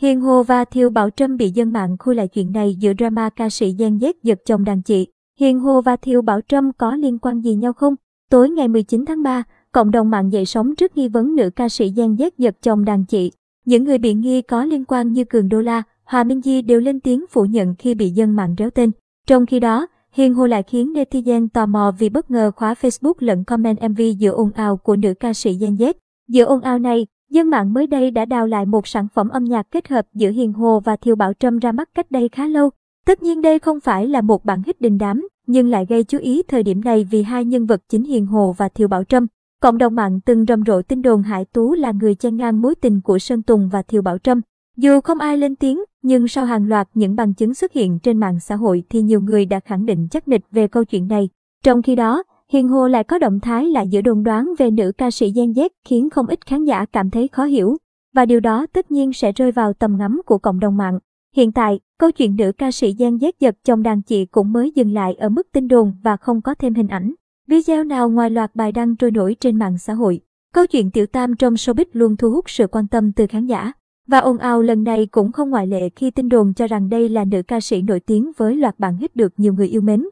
Hiền Hồ và Thiều Bảo Trâm bị dân mạng khui lại chuyện này giữa drama ca sĩ Gen Z giật chồng đàn chị. Hiền Hồ và Thiều Bảo Trâm có liên quan gì nhau không? Tối ngày 19 tháng 3, cộng đồng mạng dậy sóng trước nghi vấn nữ ca sĩ Gen Z giật chồng đàn chị. Những người bị nghi có liên quan như Cường Đô La, Hòa Minh Di đều lên tiếng phủ nhận khi bị dân mạng réo tên. Trong khi đó, Hiền Hồ lại khiến netizen tò mò vì bất ngờ khóa Facebook lẫn comment MV giữa ồn ào của nữ ca sĩ Gen Z. Giữa ồn ào này, dân mạng mới đây đã đào lại một sản phẩm âm nhạc kết hợp giữa Hiền Hồ và Thiều Bảo Trâm ra mắt cách đây khá lâu. Tất nhiên đây không phải là một bản hit đình đám, nhưng lại gây chú ý thời điểm này vì hai nhân vật chính Hiền Hồ và Thiều Bảo Trâm. Cộng đồng mạng từng rầm rộ tin đồn Hải Tú là người chen ngang mối tình của Sơn Tùng và Thiều Bảo Trâm. Dù không ai lên tiếng, nhưng sau hàng loạt những bằng chứng xuất hiện trên mạng xã hội thì nhiều người đã khẳng định chắc nịch về câu chuyện này. Trong khi đó, Hiền Hồ lại có động thái là giữa đồn đoán về nữ ca sĩ Gen Z khiến không ít khán giả cảm thấy khó hiểu. Và điều đó tất nhiên sẽ rơi vào tầm ngắm của cộng đồng mạng. Hiện tại, câu chuyện nữ ca sĩ Gen Z giật chồng đàn chị cũng mới dừng lại ở mức tin đồn và không có thêm hình ảnh. Video nào ngoài loạt bài đăng trôi nổi trên mạng xã hội. Câu chuyện tiểu tam trong showbiz luôn thu hút sự quan tâm từ khán giả. Và ồn ào lần này cũng không ngoại lệ khi tin đồn cho rằng đây là nữ ca sĩ nổi tiếng với loạt bản hit được nhiều người yêu mến.